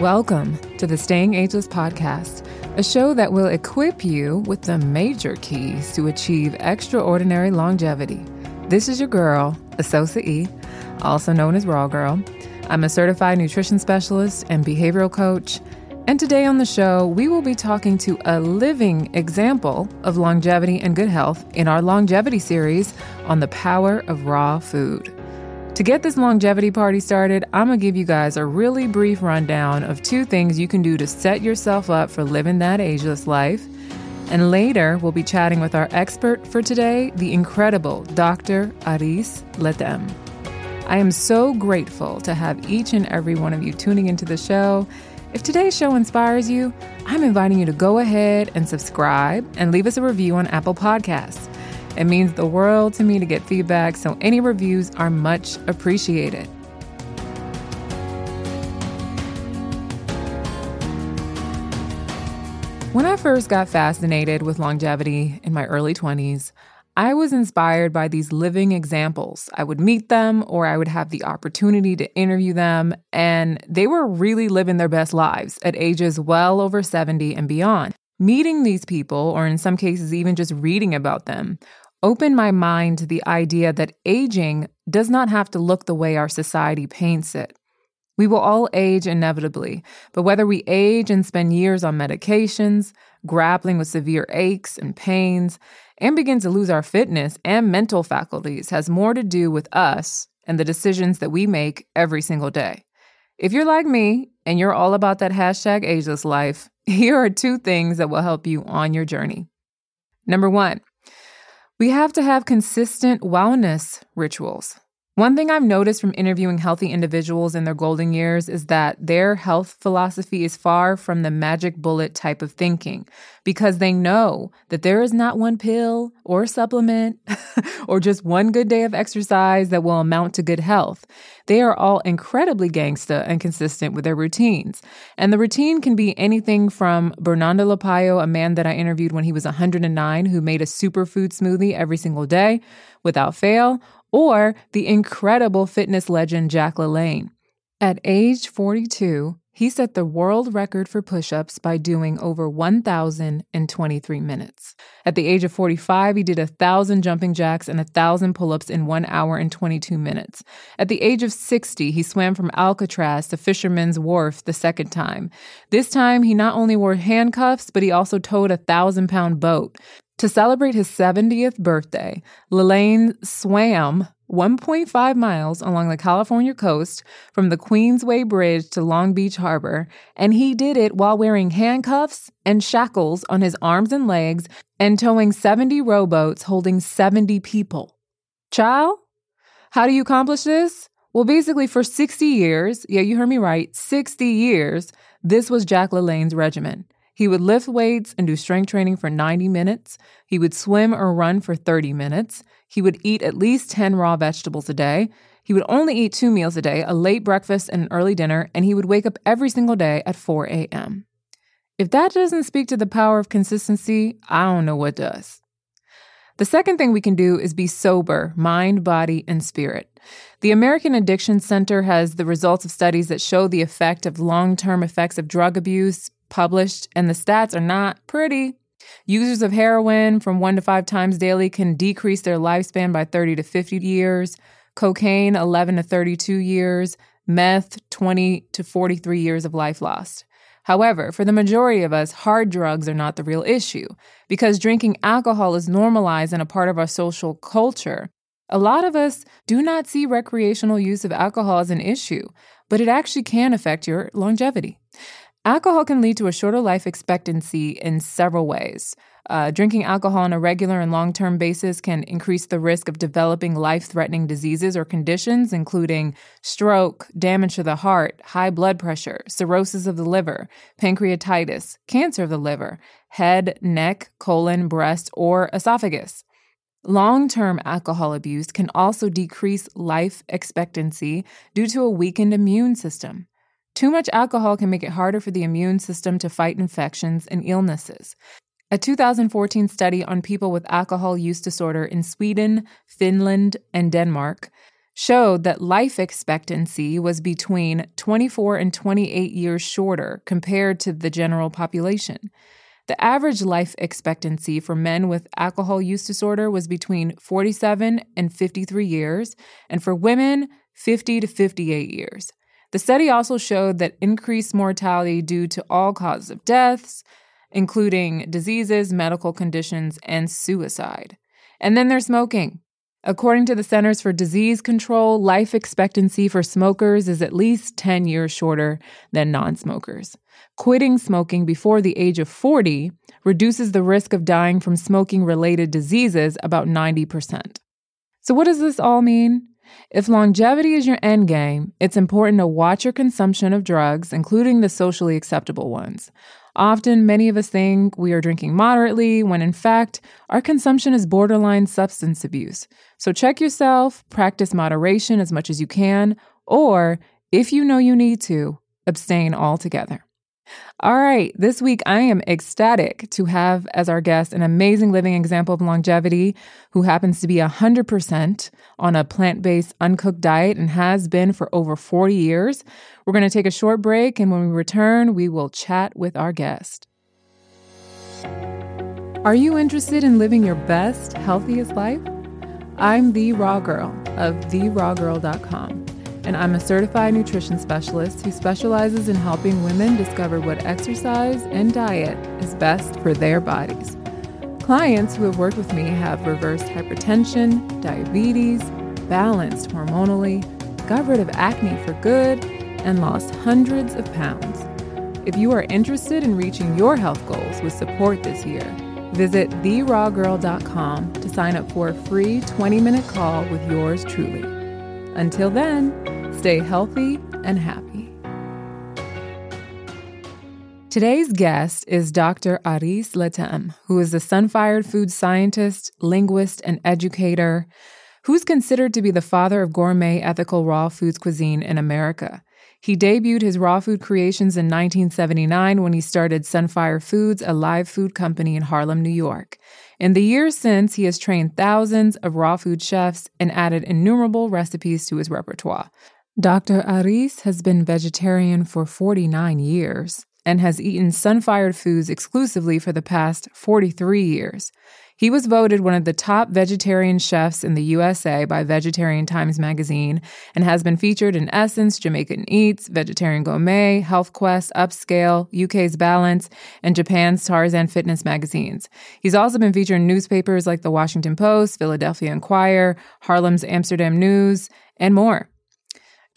Welcome to the Staying Ageless podcast, a show that will equip you with the major keys to achieve extraordinary longevity. This is your girl, Asosa E, also known as Raw Girl. I'm a certified nutrition specialist and behavioral coach. And today on the show, we will be talking to a living example of longevity and good health in our longevity series on the power of raw food. To get this longevity party started, I'm gonna give you guys a really brief rundown of two things you can do to set yourself up for living that ageless life. And later, we'll be chatting with our expert for today, the incredible Dr. Aris LaTham. I am so grateful to have each and every one of you tuning into the show. If today's show inspires you, I'm inviting you to go ahead and subscribe and leave us a review on Apple Podcasts. It means the world to me to get feedback, so any reviews are much appreciated. When I first got fascinated with longevity in my early 20s, I was inspired by these living examples. I would meet them or I would have the opportunity to interview them, and they were really living their best lives at ages well over 70 and beyond. Meeting these people, or in some cases, even just reading about them, opened my mind to the idea that aging does not have to look the way our society paints it. We will all age inevitably, but whether we age and spend years on medications, grappling with severe aches and pains, and begin to lose our fitness and mental faculties has more to do with us and the decisions that we make every single day. If you're like me and you're all about that hashtag ageless life, here are two things that will help you on your journey. Number one, we have to have consistent wellness rituals. One thing I've noticed from interviewing healthy individuals in their golden years is that their health philosophy is far from the magic bullet type of thinking because they know that there is not one pill or supplement or just one good day of exercise that will amount to good health. They are all incredibly gangsta and consistent with their routines. And the routine can be anything from Bernando LaPallo, a man that I interviewed when he was 109 who made a superfood smoothie every single day without fail, or the incredible fitness legend Jack LaLanne. At age 42, he set the world record for push ups by doing over 1,023 minutes. At the age of 45, he did 1,000 jumping jacks and 1,000 pull ups in 1 hour and 22 minutes. At the age of 60, he swam from Alcatraz to Fisherman's Wharf the second time. This time, he not only wore handcuffs, but he also towed a 1,000 pound boat. To celebrate his 70th birthday, LaLanne swam 1.5 miles along the California coast from the Queensway Bridge to Long Beach Harbor, and he did it while wearing handcuffs and shackles on his arms and legs and towing 70 rowboats holding 70 people. Child, how do you accomplish this? Well, basically, for 60 years, yeah, you heard me right, 60 years, this was Jack LaLanne's regimen. He would lift weights and do strength training for 90 minutes. He would swim or run for 30 minutes. He would eat at least 10 raw vegetables a day. He would only eat two meals a day, a late breakfast and an early dinner, and he would wake up every single day at 4 a.m. If that doesn't speak to the power of consistency, I don't know what does. The second thing we can do is be sober, mind, body, and spirit. The American Addiction Center has the results of studies that show the effect of long term effects of drug abuse, published, and the stats are not pretty. Users of heroin from one to five times daily can decrease their lifespan by 30 to 50 years, cocaine, 11 to 32 years, meth, 20 to 43 years of life lost. However, for the majority of us, hard drugs are not the real issue. Because drinking alcohol is normalized and a part of our social culture, a lot of us do not see recreational use of alcohol as an issue, but it actually can affect your longevity. Alcohol can lead to a shorter life expectancy in several ways. Uh, drinking alcohol on a regular and long term basis can increase the risk of developing life threatening diseases or conditions, including stroke, damage to the heart, high blood pressure, cirrhosis of the liver, pancreatitis, cancer of the liver, head, neck, colon, breast, or esophagus. Long term alcohol abuse can also decrease life expectancy due to a weakened immune system. Too much alcohol can make it harder for the immune system to fight infections and illnesses. A 2014 study on people with alcohol use disorder in Sweden, Finland, and Denmark showed that life expectancy was between 24 and 28 years shorter compared to the general population. The average life expectancy for men with alcohol use disorder was between 47 and 53 years, and for women, 50 to 58 years. The study also showed that increased mortality due to all causes of deaths, including diseases, medical conditions, and suicide. And then there's smoking. According to the Centers for Disease Control, life expectancy for smokers is at least 10 years shorter than non smokers. Quitting smoking before the age of 40 reduces the risk of dying from smoking related diseases about 90%. So, what does this all mean? If longevity is your end game, it's important to watch your consumption of drugs, including the socially acceptable ones. Often, many of us think we are drinking moderately when in fact, our consumption is borderline substance abuse. So check yourself, practice moderation as much as you can, or if you know you need to, abstain altogether. All right, this week I am ecstatic to have as our guest an amazing living example of longevity who happens to be 100% on a plant based, uncooked diet and has been for over 40 years. We're going to take a short break, and when we return, we will chat with our guest. Are you interested in living your best, healthiest life? I'm the Raw Girl of therawgirl.com and I'm a certified nutrition specialist who specializes in helping women discover what exercise and diet is best for their bodies. Clients who have worked with me have reversed hypertension, diabetes, balanced hormonally, got rid of acne for good, and lost hundreds of pounds. If you are interested in reaching your health goals with support this year, visit therawgirl.com to sign up for a free 20 minute call with yours truly. Until then, Stay healthy and happy. Today's guest is Dr. Aris LaTham, who is a Sunfired food scientist, linguist, and educator who's considered to be the father of gourmet ethical raw foods cuisine in America. He debuted his raw food creations in 1979 when he started Sunfire Foods, a live food company in Harlem, New York. In the years since, he has trained thousands of raw food chefs and added innumerable recipes to his repertoire. Dr. Aris has been vegetarian for 49 years and has eaten sun-fired foods exclusively for the past 43 years. He was voted one of the top vegetarian chefs in the USA by Vegetarian Times magazine and has been featured in Essence, Jamaican Eats, Vegetarian Gourmet, Health Quest, Upscale, UK's Balance, and Japan's Tarzan Fitness magazines. He's also been featured in newspapers like the Washington Post, Philadelphia Inquirer, Harlem's Amsterdam News, and more.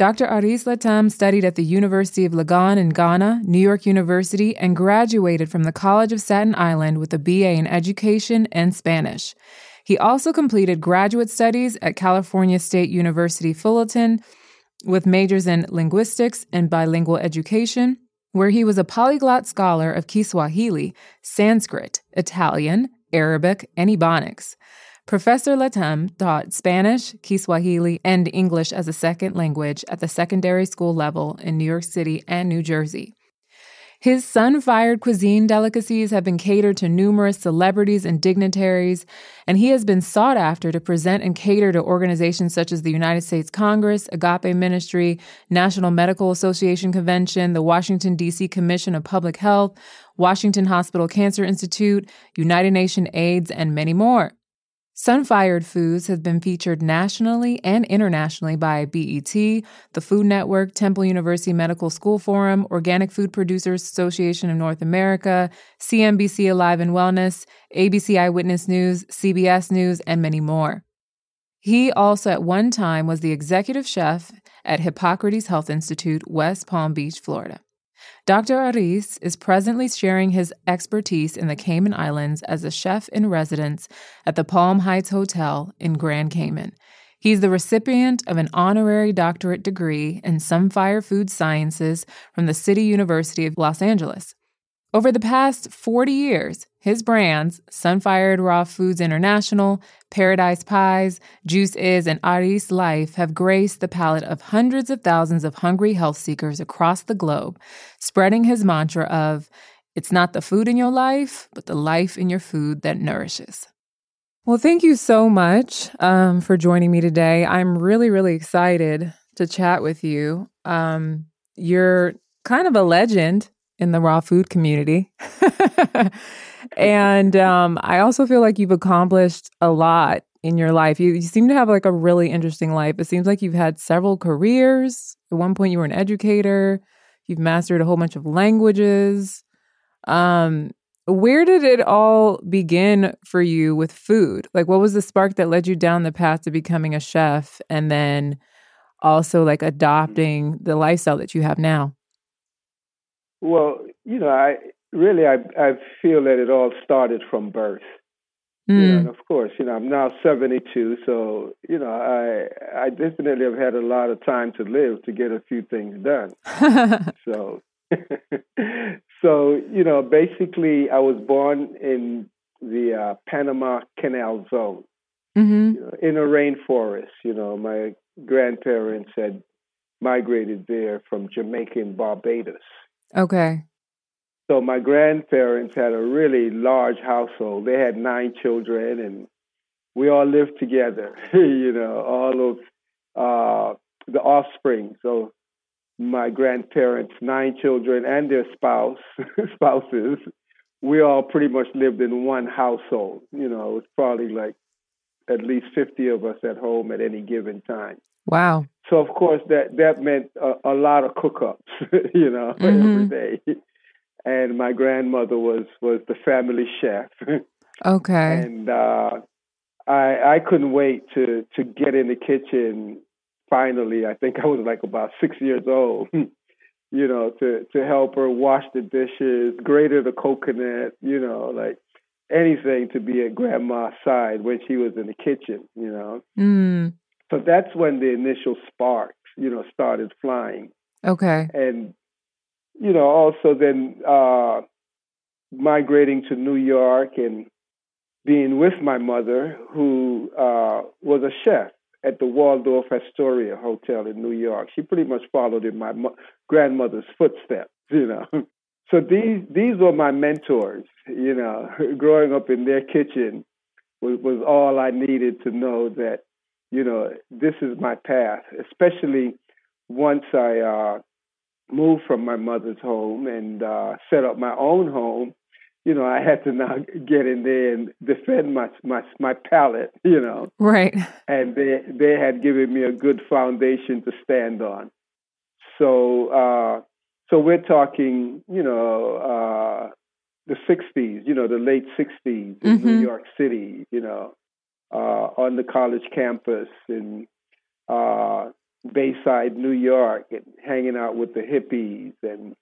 Dr. Aris LaTham studied at the University of Legon in Ghana, New York University, and graduated from the College of Staten Island with a BA in Education and Spanish. He also completed graduate studies at California State University Fullerton with majors in linguistics and bilingual education, where he was a polyglot scholar of Kiswahili, Sanskrit, Italian, Arabic, and Ebonics. Professor LaTham taught Spanish, Kiswahili, and English as a second language at the secondary school level in New York City and New Jersey. His sun fired cuisine delicacies have been catered to numerous celebrities and dignitaries, and he has been sought after to present and cater to organizations such as the United States Congress, Agape Ministry, National Medical Association Convention, the Washington, D.C. Commission of Public Health, Washington Hospital Cancer Institute, United Nations AIDS, and many more. Sunfired Foods has been featured nationally and internationally by BET, the Food Network, Temple University Medical School Forum, Organic Food Producers Association of North America, CNBC Alive and Wellness, ABC Eyewitness News, CBS News, and many more. He also at one time was the executive chef at Hippocrates Health Institute, West Palm Beach, Florida. Dr. Aris is presently sharing his expertise in the Cayman Islands as a chef in residence at the Palm Heights Hotel in Grand Cayman. He's the recipient of an honorary doctorate degree in Sunfire Food Sciences from the City University of Los Angeles. Over the past 40 years, his brands, Sunfired Raw Foods International, Paradise Pies, Juice Is, and Aris Life, have graced the palate of hundreds of thousands of hungry health seekers across the globe, spreading his mantra of, it's not the food in your life, but the life in your food that nourishes. Well, thank you so much um, for joining me today. I'm really, really excited to chat with you. Um, you're kind of a legend in the raw food community. and um, I also feel like you've accomplished a lot in your life. You, you seem to have like a really interesting life. It seems like you've had several careers. At one point, you were an educator. You've mastered a whole bunch of languages. Um, where did it all begin for you with food? Like, what was the spark that led you down the path to becoming a chef and then also like adopting the lifestyle that you have now? Well, you know, I really I I feel that it all started from birth. Mm. You know, hmm. and of course, you know, I'm now 72, so you know, I I definitely have had a lot of time to live to get a few things done. so, so you know, basically, I was born in the uh, Panama Canal Zone, mm-hmm. you know, in a rainforest. You know, my grandparents had migrated there from Jamaica and Barbados. Okay. So my grandparents had a really large household. They had nine children, and we all lived together. you know, all of uh, the offspring. So my grandparents, nine children, and their spouse, spouses, we all pretty much lived in one household. You know, it was probably like at least 50 of us at home at any given time. Wow. So of course that that meant a, a lot of cook-ups, you know, mm-hmm. every day and my grandmother was was the family chef. okay. And uh, I I couldn't wait to to get in the kitchen. Finally, I think I was like about six years old. you know, to to help her wash the dishes, grate the coconut. You know, like anything to be at grandma's side when she was in the kitchen. You know. Mm. So that's when the initial sparks, you know, started flying. Okay. And you know, also then uh, migrating to New York and being with my mother, who uh, was a chef at the Waldorf Astoria Hotel in New York. She pretty much followed in my mo- grandmother's footsteps, you know. So these these were my mentors, you know. Growing up in their kitchen was, was all I needed to know that, you know, this is my path. Especially once I uh, moved from my mother's home and uh, set up my own home, you know, I had to now get in there and defend my my my palate, you know. Right. And they they had given me a good foundation to stand on. So uh, so we're talking, you know, uh, the '60s, you know, the late '60s in mm-hmm. New York City, you know, uh, on the college campus and uh, Bayside, New York, and hanging out with the hippies and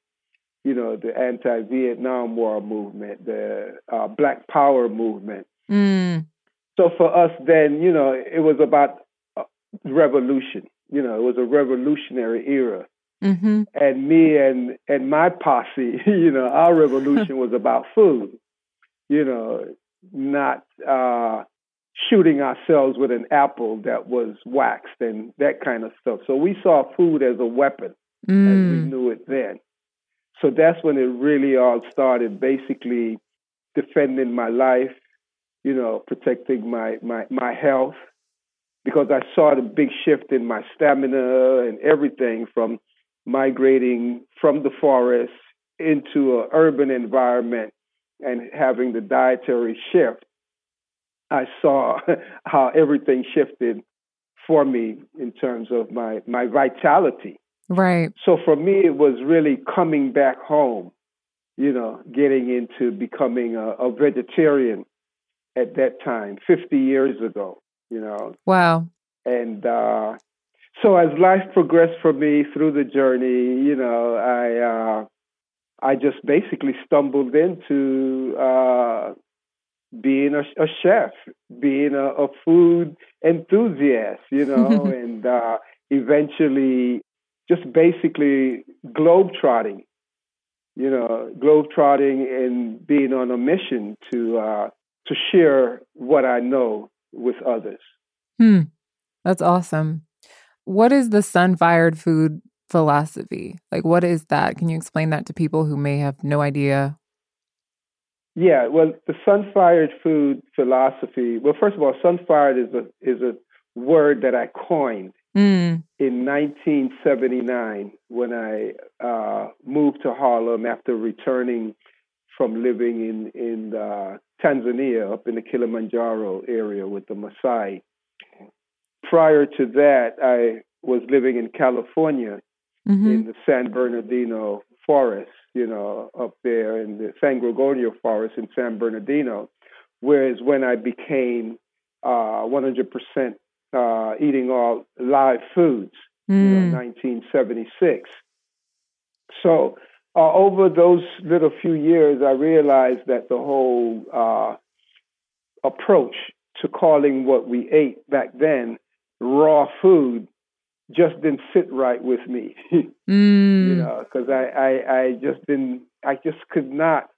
you know the anti-Vietnam War movement, the uh, Black Power movement. Mm. So for us, then you know it was about revolution. You know, it was a revolutionary era. Mm-hmm. And me and and my posse, you know, our revolution was about food. You know, not uh, shooting ourselves with an apple that was waxed and that kind of stuff. So we saw food as a weapon, mm. and we knew it then. So that's when it really all started. Basically, defending my life, you know, protecting my my my health, because I saw the big shift in my stamina and everything from migrating from the forest into an urban environment and having the dietary shift I saw how everything shifted for me in terms of my my vitality. Right. So for me, it was really coming back home. You know, getting into becoming a, a vegetarian at that time, 50 years ago. You know. Wow. And uh, so as life progressed for me through the journey, you know, I uh, I just basically stumbled into uh, being a, a chef, being a, a, food enthusiast, you know, and uh, eventually just basically globetrotting, you know, globetrotting and being on a mission to uh, to share what I know with others. Hmm, that's awesome. What is the sun-fired food philosophy? Like, what is that? Can you explain that to people who may have no idea Yeah, well, the sun-fired food philosophy. Well, first of all, sun-fired is a is a word that I coined mm. in 1979 when I uh, moved to Harlem after returning from living in in uh, Tanzania up in the Kilimanjaro area with the Maasai. Prior to that, I was living in California mm-hmm. in the San Bernardino forest, you know, up there in the San Gorgonio forest in San Bernardino, whereas when I became uh, 100% uh, eating all live foods, mm. you know, 1976. So uh, over those little few years, I realized that the whole uh, approach to calling what we ate back then raw food just didn't sit right with me. mm. You know, because I, I I just didn't I just could not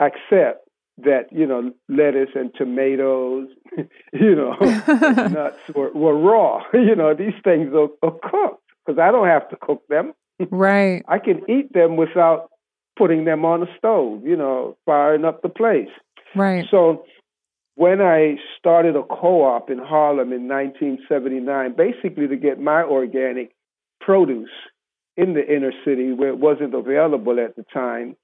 accept that you know lettuce and tomatoes, you know, nuts were, were raw. you know, these things are, are cooked because I don't have to cook them. Right. I can eat them without putting them on the stove. You know, firing up the place. Right. So when I started a co-op in Harlem in 1979, basically to get my organic produce in the inner city where it wasn't available at the time,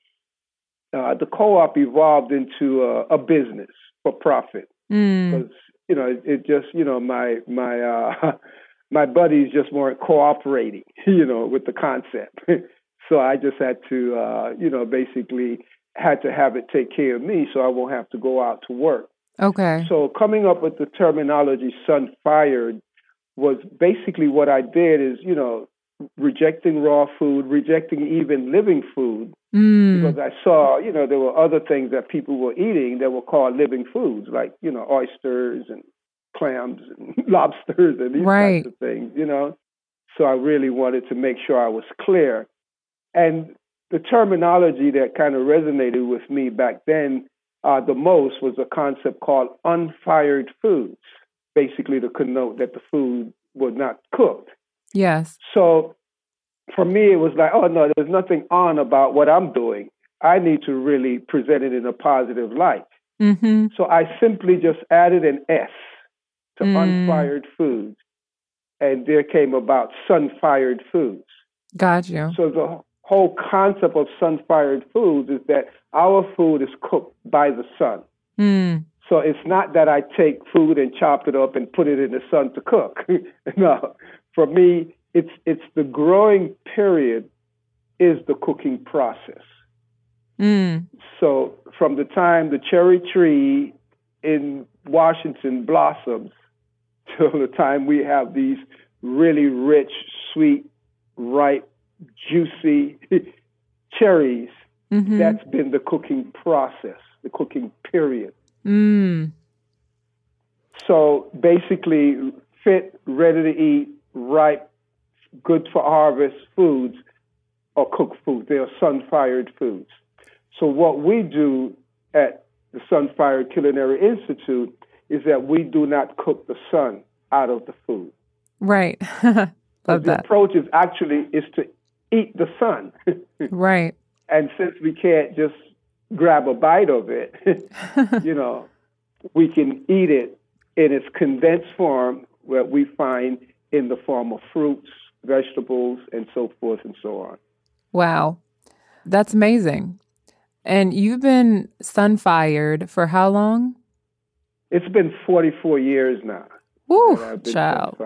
uh, the co-op evolved into a, a business for profit because mm. you know it, it, just you know my my uh, my buddies just weren't cooperating you know with the concept, so I just had to uh, you know basically had to have it take care of me so I won't have to go out to work. Okay. So coming up with the terminology sun fired was basically what I did is, you know, rejecting raw food, rejecting even living food, mm. because I saw, you know, there were other things that people were eating that were called living foods, like, you know, oysters and clams and lobsters and these right. types of things, you know. So I really wanted to make sure I was clear. And the terminology that kind of resonated with me back then uh, the most was a concept called unfired foods, basically to connote that the food was not cooked. Yes. So for me, it was like, oh no, there's nothing on about what I'm doing. I need to really present it in a positive light. Mm-hmm. So I simply just added an S to mm. unfired foods, and there came about sun-fired foods. Got you. So the whole concept of sun-fired foods is that our food is cooked by the sun. Mm. So it's not that I take food and chop it up and put it in the sun to cook. no, for me, it's it's the growing period is the cooking process. Mm. So from the time the cherry tree in Washington blossoms till the time we have these really rich, sweet, ripe, juicy cherries Mm-hmm. That's been the cooking process, the cooking period. Mm. So basically, fit, ready to eat, ripe, good for harvest foods are cooked foods. They are sun fired foods. So, what we do at the Sun Fired Culinary Institute is that we do not cook the sun out of the food. Right. Love the that. approach is actually is to eat the sun. right. And since we can't just grab a bite of it, you know, we can eat it in its condensed form, what we find in the form of fruits, vegetables, and so forth and so on. Wow. That's amazing. And you've been sun fired for how long? It's been 44 years now. Woo, child.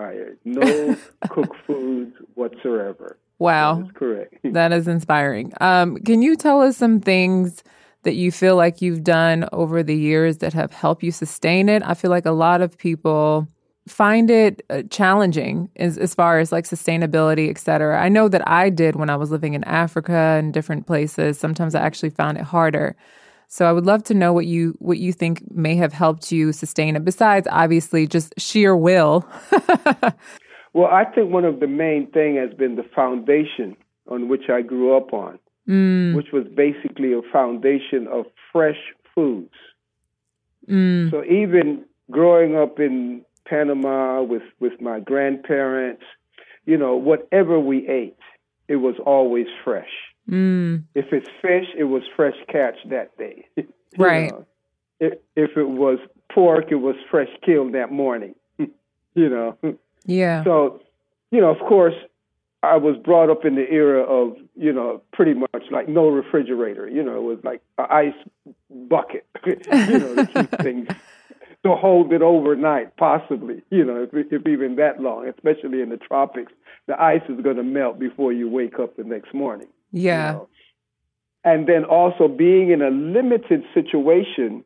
No cooked foods whatsoever. Wow. That is correct. that is inspiring. Um, can you tell us some things that you feel like you've done over the years that have helped you sustain it? I feel like a lot of people find it uh, challenging as, as far as like sustainability, et cetera. I know that I did when I was living in Africa and different places. Sometimes I actually found it harder. So I would love to know what you what you think may have helped you sustain it besides obviously just sheer will. Well, I think one of the main thing has been the foundation on which I grew up on, mm. which was basically a foundation of fresh foods. Mm. So even growing up in Panama with, with my grandparents, you know, whatever we ate, it was always fresh. Mm. If it's fish, it was fresh catch that day. Right. know. If, if it was pork, it was fresh killed that morning. you know. Yeah. So, you know, of course, I was brought up in the era of, you know, pretty much like no refrigerator. You know, it was like an ice bucket, you know, to keep things, to hold it overnight, possibly, you know, if, if even that long, especially in the tropics. The ice is going to melt before you wake up the next morning. you Yeah. know. And then also being in a limited situation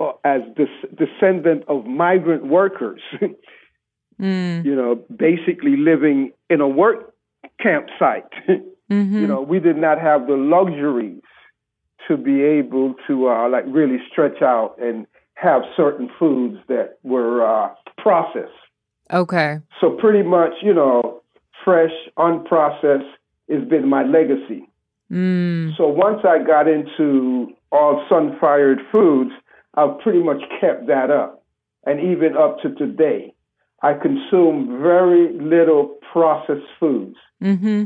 uh, as des- descendant of migrant workers, Mm. you know, basically living in a work campsite. hmm you know, we did not have the luxuries to be able to uh, like really stretch out and have certain foods that were uh, processed. Okay. So pretty much, you know, fresh, unprocessed has been my legacy. Mm. So once I got into all sun-fired foods, I've pretty much kept that up, and even up to today, I consume very little processed foods, hmm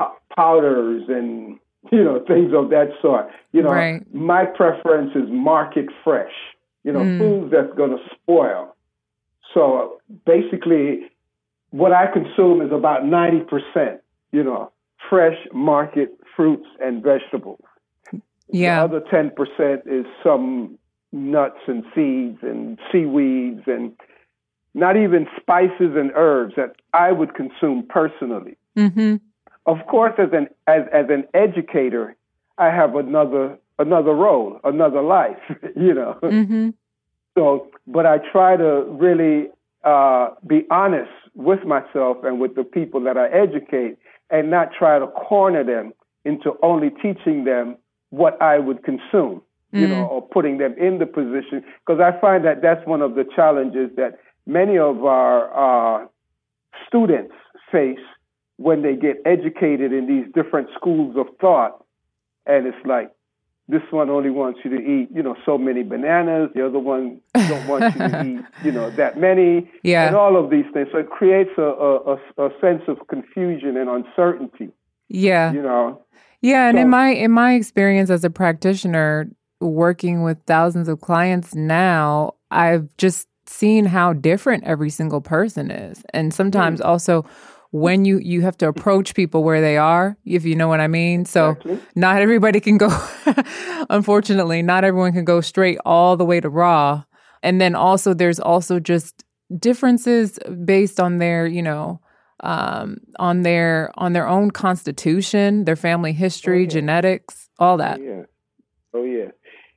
uh, powders, and you know things of that sort. You know, Right. my preference is market fresh. You know, Mm. foods that's going to spoil. So basically, what I consume is about ninety percent. You know, fresh market fruits and vegetables. Yeah. The other 10% is some nuts and seeds and seaweeds and not even spices and herbs that I would consume personally. hmm Of course, as an, as, as an educator, I have another, another role, another life, you know. hmm So, but I try to really uh, be honest with myself and with the people that I educate and not try to corner them into only teaching them what I would consume, you Mm. know, or putting them in the position. Because I find that that's one of the challenges that many of our uh, students face when they get educated in these different schools of thought. And it's like, this one only wants you to eat, you know, so many bananas. The other one don't want you to eat, you know, that many, Yeah. and all of these things. So it creates a, a, a, a sense of confusion and uncertainty, Yeah. you know. Yeah, and in my in my experience as a practitioner working with thousands of clients now, I've just seen how different every single person is. And sometimes Hmm. also when you you have to approach people where they are, if you know what I mean. So Exactly. not everybody can go unfortunately, not everyone can go straight all the way to raw. And then also there's also just differences based on their, you know, um, on their on their own constitution, their family history, yeah. genetics, all that. Oh, yeah. Oh, yeah.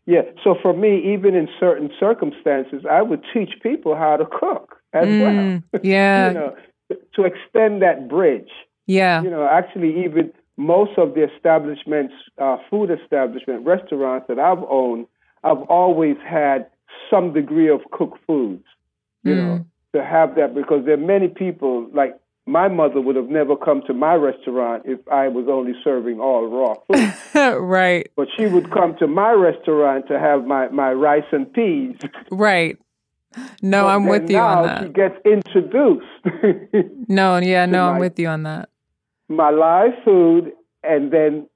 Yeah. So for me, even in certain circumstances, I would teach people how to cook as Mm, well. yeah, you know, to extend that bridge. yeah, You know, actually, even most of the establishments, uh, food establishment, restaurants that I've owned, I've always had some degree of cooked foods. You Mm. know, to have that because there are many people like my mother would have never come to my restaurant if I was only serving all raw food. right, but she would come to my restaurant to have my, my rice and peas. right. No, But I'm with you on She gets introduced No, yeah, no, I'm with you on that. my live food, and then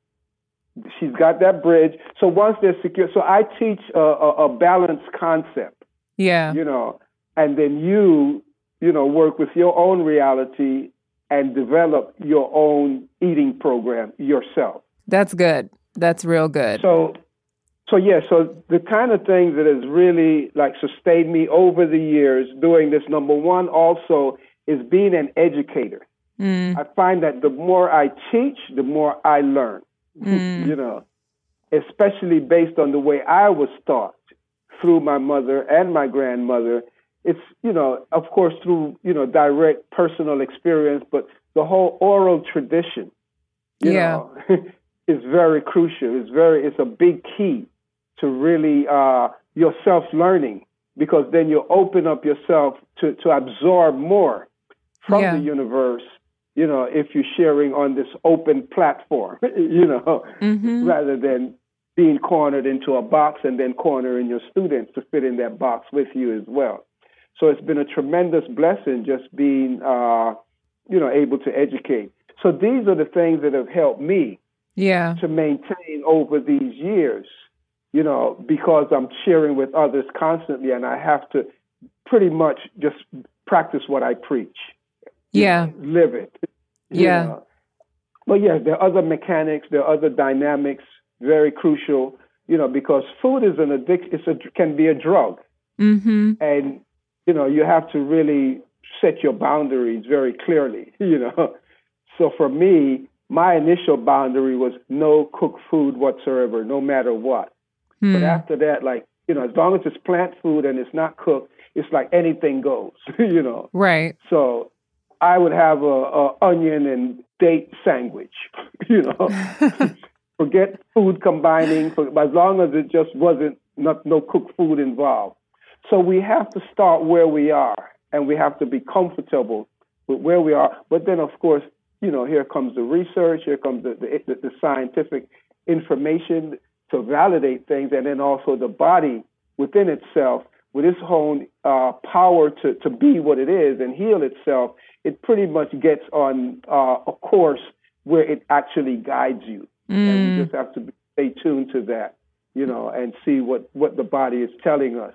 she's got that bridge. So once they're secure, so I teach a, a, a balanced concept, Yeah, you know, and then you, you know, work with your own reality and develop your own eating program yourself. that's good. That's real good. So, so yeah, so the kind of thing that has really like sustained me over the years doing this. Number one, also is being an educator. Mm, I find that the more I teach, the more I learn. Mm. you know, especially based on the way I was taught through my mother and my grandmother. It's you know, of course, through you know direct personal experience, but the whole oral tradition, you Yeah. know, is very crucial. It's very, it's a big key to really uh, your self learning because then you open up yourself to to absorb more from Yeah. the universe. You know, if you're sharing on this open platform, you know, hmm rather than being cornered into a box and then cornering your students to fit in that box with you as well. So it's been a tremendous blessing just being, uh, you know, able to educate. So these are the things that have helped me Yeah, to maintain over these years you know, because I'm sharing with others constantly and I have to pretty much just practice what I preach. Yeah. Live it. Yeah. Know. But yeah, there are other mechanics, there are other dynamics, very crucial, you know, because food is an addiction, it's a, can be a drug. Mm-hmm. And, you know, you have to really set your boundaries very clearly, you know. So for me, my initial boundary was no cooked food whatsoever, no matter what. Mm. But hmm. after that, like, you know, as long as it's plant food and it's not cooked, it's like anything goes, you know. Right. So I would have a, a onion and date sandwich, you know. Forget food combining, for, as long as it just wasn't not no cooked food involved. So we have to start where we are, and we have to be comfortable with where we are. But then, of course, you know, here comes the research, here comes the, the, the scientific information to validate things, and then also the body within itself with its own uh, power to, to be what it is and heal itself, it pretty much gets on uh, a course where it actually guides you. Mm. And we mm. just have to stay tuned to that, you know, and see what, what the body is telling us.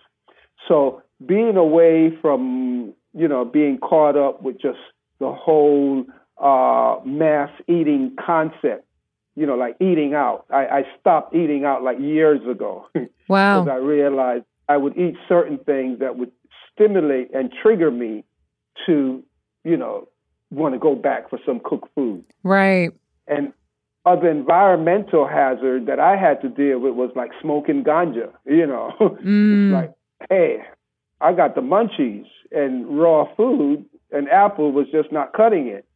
So being away from, you know, being caught up with just the whole uh, mass eating concept, you know, like eating out. I, I stopped eating out like years ago. Wow. Because I realized I would eat certain things that would stimulate and trigger me to, you know, want to go back for some cooked food. Right. And other environmental hazard that I had to deal with was like smoking ganja, you know. Mm. like, hey, I got the munchies and raw food and apple was just not cutting it.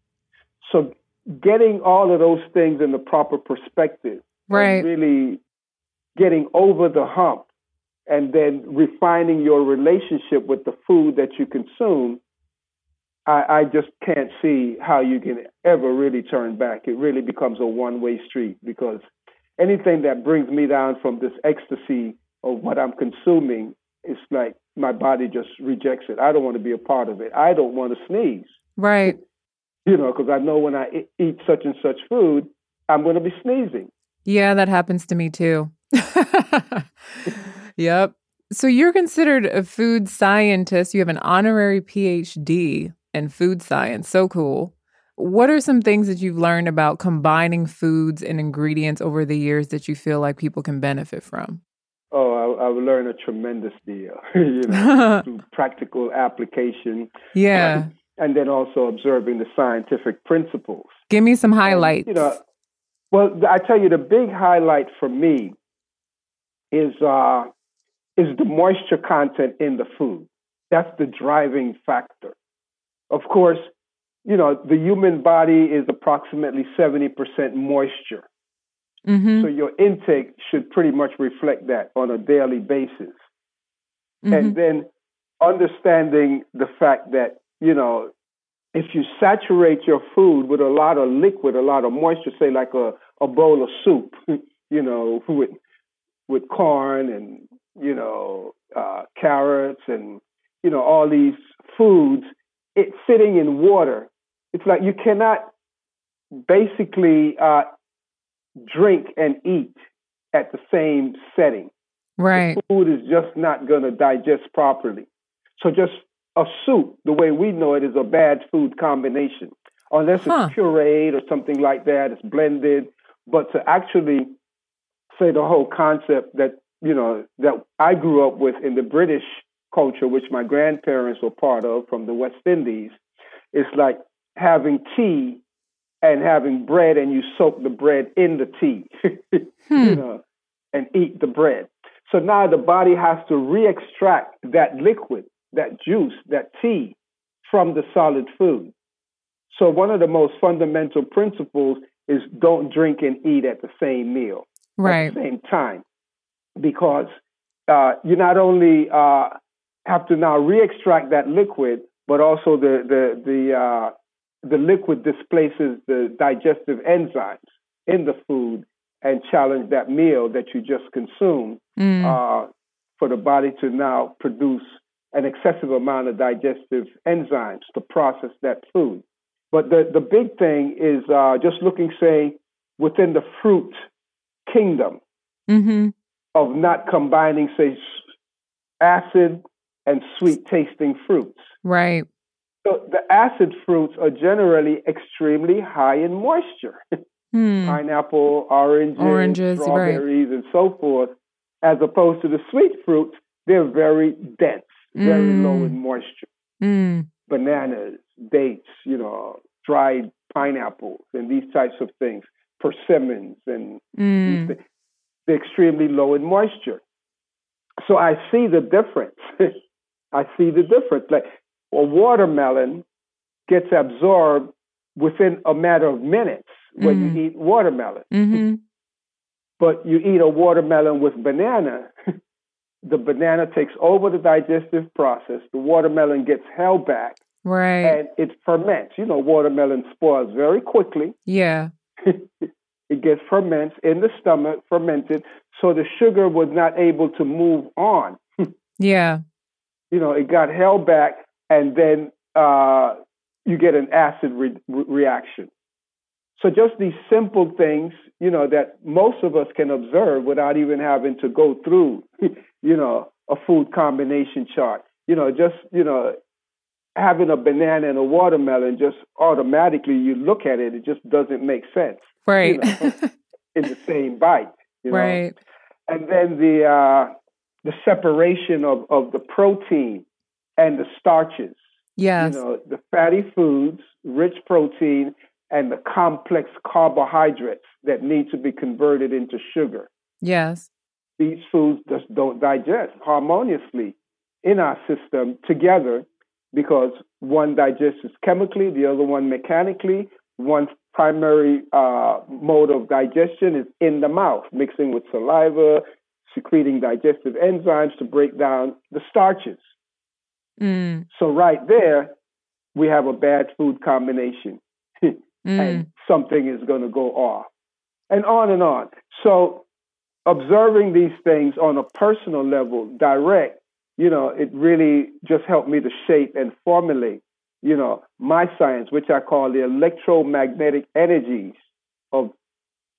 So getting all of those things in the proper perspective. Right. really getting over the hump and then refining your relationship with the food that you consume, I, I just can't see how you can ever really turn back. It really becomes a one way street because anything that brings me down from this ecstasy of what I'm consuming, it's like my body just rejects it. I don't want to be a part of it. I don't want to sneeze. Right. You know, because I know when I eat such and such food, I'm going to be sneezing. Yeah, that happens to me too. Yep. So you're considered a food scientist. You have an honorary PhD in food science. So cool. What are some things that you've learned about combining foods and ingredients over the years that you feel like people can benefit from? Oh, I, I've learned a tremendous deal, you know, through practical application. Yeah. and then also observing the scientific principles. Give me some highlights. And, you know, well, I tell you, the big highlight for me is uh, is the moisture content in the food. That's the driving factor. Of course, you know, the human body is approximately 70% moisture. Mm-hmm. So your intake should pretty much reflect that on a daily basis. Mm-hmm. And then understanding the fact that, you know, if you saturate your food with a lot of liquid, a lot of moisture, say like a, a bowl of soup, you know, with with corn and you know, uh, carrots and, you know, all these foods, it's sitting in water. It's like you cannot basically uh, drink and eat at the same setting. Right. The food is just not going to digest properly. So just a soup, the way we know it, is a bad food combination. Unless huh. it's pureed or something like that, it's blended. But to actually say the whole concept that you know, that I grew up with in the British culture, which my grandparents were part of from the West Indies, it's like having tea and having bread and you soak the bread in the tea, hmm. you know, and eat the bread. So now the body has to re-extract that liquid, that juice, that tea from the solid food. So one of the most fundamental principles is don't drink and eat at the same meal, right. at the same time because uh, you not only uh, have to now re-extract that liquid, but also the the the uh, the liquid displaces the digestive enzymes in the food and challenge that meal that you just consumed mm. Uh, for the body to now produce an excessive amount of digestive enzymes to process that food. But the, the big thing is uh, just looking, say, within the fruit kingdom. Mm-hmm of not combining, say, acid and sweet tasting fruits. Right. So the acid fruits are generally extremely high in moisture. Hmm. Pineapple, oranges, Oranges, right. strawberries, and so forth, as opposed to the sweet fruits, they're very dense, very Mm. low in moisture. Mm. Bananas, dates, you know, dried pineapples, and these types of things, persimmons, and Mm. they're extremely low in moisture. So I see the difference. I see the difference. Like a watermelon gets absorbed within a matter of minutes when Mm. you eat watermelon. hmm But you eat a watermelon with banana, the banana takes over the digestive process. The watermelon gets held back Right. and it ferments. You know, watermelon spoils very quickly. yeah. it gets ferments in the stomach, fermented, so the sugar was not able to move on. Yeah. You know, it got held back, and then uh, you get an acid re- re- reaction. So just these simple things, you know, that most of us can observe without even having to go through, you know, a food combination chart. You know, just you know, having a banana and a watermelon, just automatically you look at it, it just doesn't make sense Right. know. in the same bite. You know? right. and then the uh, the separation of, of the protein and the starches. Yes. You know, the fatty foods, rich protein, and the complex carbohydrates that need to be converted into sugar. yes. These foods just don't digest harmoniously in our system together because one digests chemically, the other one mechanically. One's primary uh, mode of digestion is in the mouth, mixing with saliva, secreting digestive enzymes to break down the starches. Mm. So, right there, we have a bad food combination, Mm. and something is going to go off, and on and on. So, observing these things on a personal level, direct, you know, it really just helped me to shape and formulate, you know, my science, which I call the electromagnetic energies of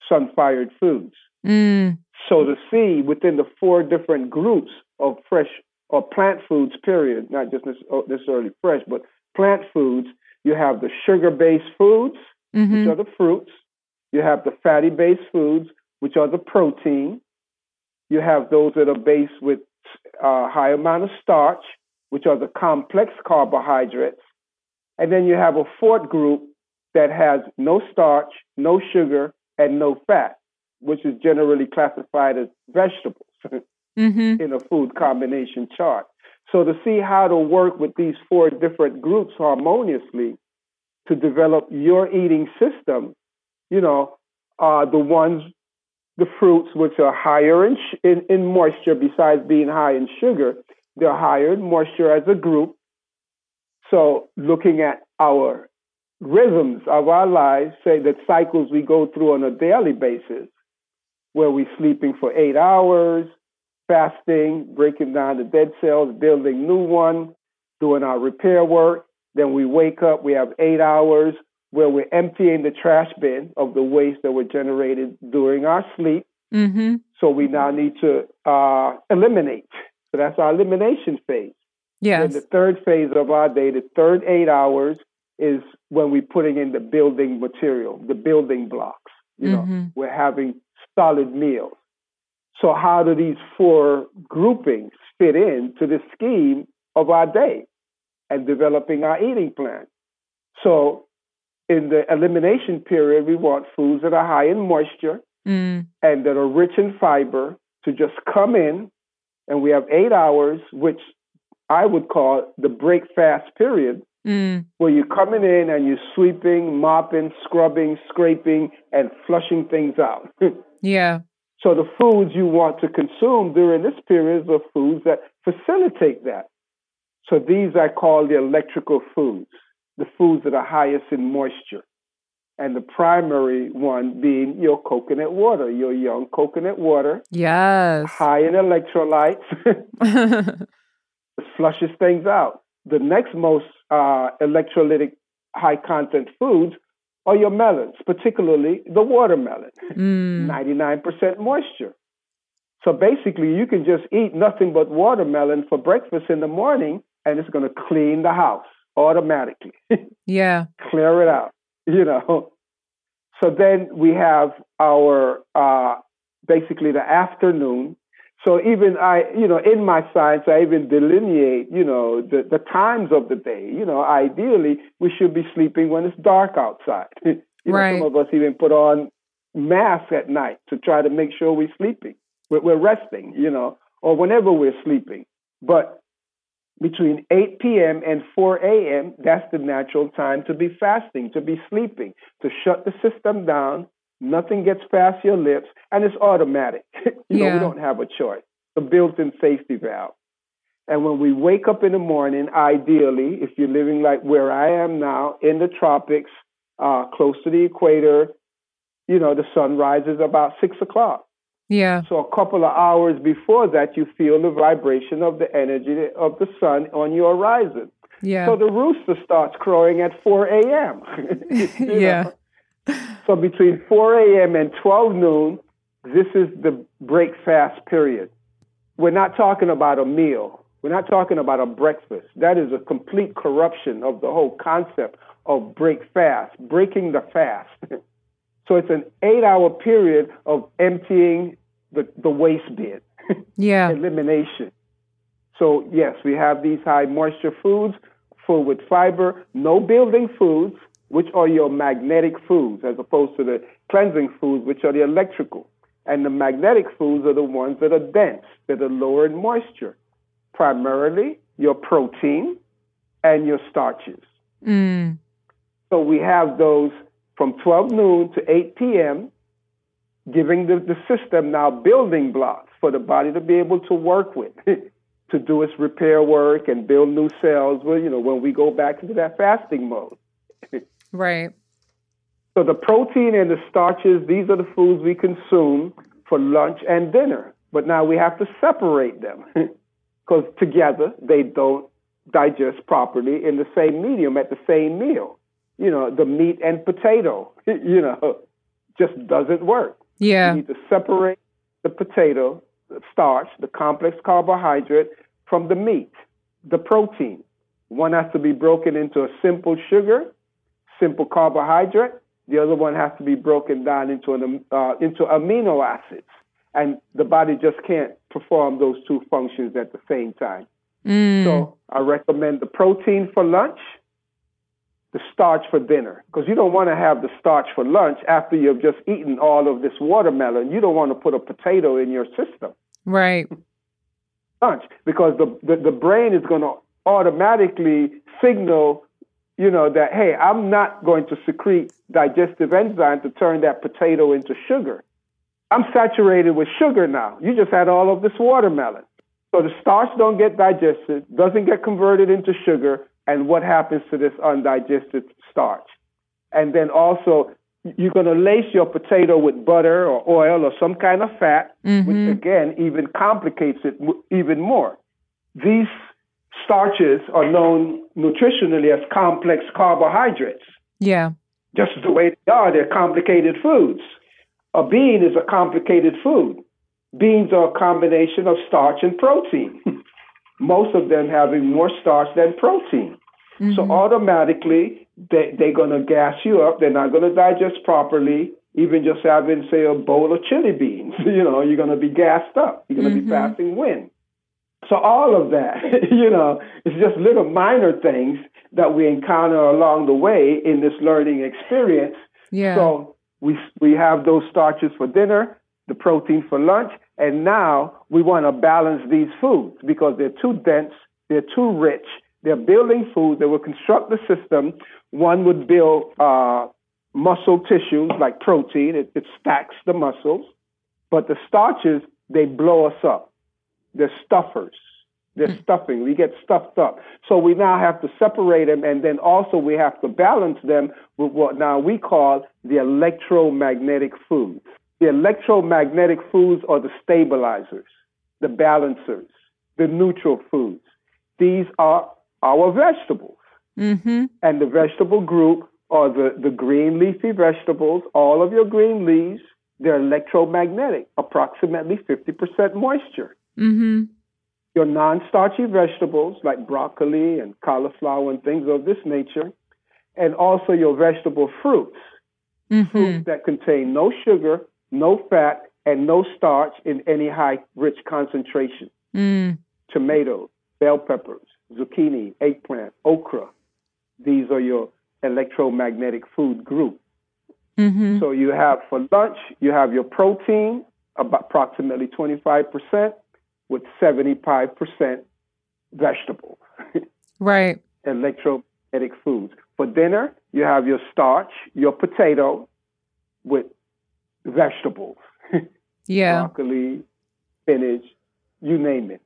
sun-fired foods. Mm. So to see within the four different groups of fresh or plant foods, period, not just necessarily fresh, but plant foods, you have the sugar-based foods, which hmm are the fruits. You have the fatty-based foods, which are the protein. You have those that are based with a high amount of starch, which are the complex carbohydrates. And then you have a fourth group that has no starch, no sugar, and no fat, which is generally classified as vegetables hmm in a food combination chart. So to see how to work with these four different groups harmoniously to develop your eating system, you know, uh, the ones, the fruits which are higher in, sh- in, in moisture, besides being high in sugar, they're higher in moisture as a group. So looking at our rhythms of our lives, say the cycles we go through on a daily basis, where we're sleeping for eight hours, fasting, breaking down the dead cells, building new one, doing our repair work. Then we wake up, we have eight hours where we're emptying the trash bin of the waste that were generated during our sleep. hmm So we now need to uh, eliminate. So that's our elimination phase. Yes. Then the third phase of our day, the third eight hours, is when we're putting in the building material, the building blocks. You know, Mhm. we're having solid meals. So how do these four groupings fit into the scheme of our day and developing our eating plan? So in the elimination period, we want foods that are high in moisture Mm. and that are rich in fiber to just come in. And we have eight hours, which I would call the break fast period, Mm. where you're coming in and you're sweeping, mopping, scrubbing, scraping, and flushing things out. Yeah. So the foods you want to consume during this period are foods that facilitate that. So these I call the electrical foods, the foods that are highest in moisture. And the primary one being your coconut water, your young coconut water, Yes. high in electrolytes, flushes things out. The next most uh, electrolytic high content foods are your melons, particularly the watermelon, mm. 99% moisture. So basically, you can just eat nothing but watermelon for breakfast in the morning, and it's going to clean the house automatically. yeah. Clear it out, you know. So then we have our uh, basically the afternoon. So even I, you know, in my science, I even delineate, you know, the, the times of the day. You know, ideally, we should be sleeping when it's dark outside. you know. Some of us even put on masks at night to try to make sure we're sleeping, we're, we're resting, you know, or whenever we're sleeping. But between 8 p.m. and 4 a.m., that's the natural time to be fasting, to be sleeping, to shut the system down. Nothing gets past your lips, and it's automatic. you yeah. know, we don't have a choice. The built-in safety valve. And when we wake up in the morning, ideally, if you're living like where I am now in the tropics, uh, close to the equator, you know, the sun rises about six o'clock. Yeah. So a couple of hours before that, you feel the vibration of the energy of the sun on your horizon. Yeah. So the rooster starts crowing at 4 a.m. yeah. Know? So between 4 a.m. and 12 noon, this is the break fast period. We're not talking about a meal. We're not talking about a breakfast. That is a complete corruption of the whole concept of break fast, breaking the fast. so it's an eight hour period of emptying the, the waste bin. yeah. Elimination. So, yes, we have these high moisture foods full with fiber, no building foods, which are your magnetic foods, as opposed to the cleansing foods, which are the electrical. And the magnetic foods are the ones that are dense, that are lower in moisture, primarily your protein and your starches. Mm. So we have those from 12 noon to 8 p.m giving the, the system now building blocks for the body to be able to work with, to do its repair work and build new cells. Well, you know, when we go back into that fasting mode. right. So the protein and the starches, these are the foods we consume for lunch and dinner. But now we have to separate them because together they don't digest properly in the same medium at the same meal. You know, the meat and potato, you know, just doesn't work. Yeah. You need to separate the potato, the starch, the complex carbohydrate from the meat, the protein. One has to be broken into a simple sugar, simple carbohydrate. The other one has to be broken down into an, uh, into amino acids, and the body just can't perform those two functions at the same time. Mm. So I recommend the protein for lunch the starch for dinner because you don't want to have the starch for lunch after you've just eaten all of this watermelon. You don't want to put a potato in your system. Right. Lunch because the, the, the brain is going to automatically signal, you know, that, hey, I'm not going to secrete digestive enzyme to turn that potato into sugar. I'm saturated with sugar now. You just had all of this watermelon. So the starch don't get digested, doesn't get converted into sugar, and what happens to this undigested starch. And then also, you're going to lace your potato with butter or oil or some kind of fat, mm-hmm. which again even complicates it even more. These starches are known nutritionally as complex carbohydrates. Yeah. Just the way they are, they're complicated foods. A bean is a complicated food. Beans are a combination of starch and protein. most of them having more starch than protein. Mm-hmm. So automatically, they, they're going to gas you up. They're not going to digest properly. Even just having, say, a bowl of chili beans, you know, you're going to be gassed up. You're going to mm-hmm. be passing wind. So all of that, you know, it's just little minor things that we encounter along the way in this learning experience. Yeah. So we we have those starches for dinner, the protein for lunch, and now we want to balance these foods because they're too dense, they're too rich, they're building food that will construct the system. One would build uh, muscle tissues like protein, it, it stacks the muscles, but the starches, they blow us up. They're stuffers. They're mm. stuffing. We get stuffed up. So we now have to separate them, and then also we have to balance them with what now we call the electromagnetic foods. The electromagnetic foods are the stabilizers, the balancers, the neutral foods. These are our vegetables. Mm-hmm. And the vegetable group are the, the green leafy vegetables, all of your green leaves, they're electromagnetic, approximately 50% moisture. Mm-hmm. Your non starchy vegetables like broccoli and cauliflower and things of this nature, and also your vegetable fruits, Mm-hmm. fruits that contain no sugar, no fat, and no starch in any high rich concentration. Mm. Tomatoes, bell peppers, zucchini, eggplant, okra. These are your electromagnetic food group. Mm-hmm. So you have for lunch, you have your protein, about approximately 25%, with 75% vegetables, Right. electromagnetic foods. For dinner, you have your starch, your potato, with vegetables, Yeah. broccoli, spinach, you name it.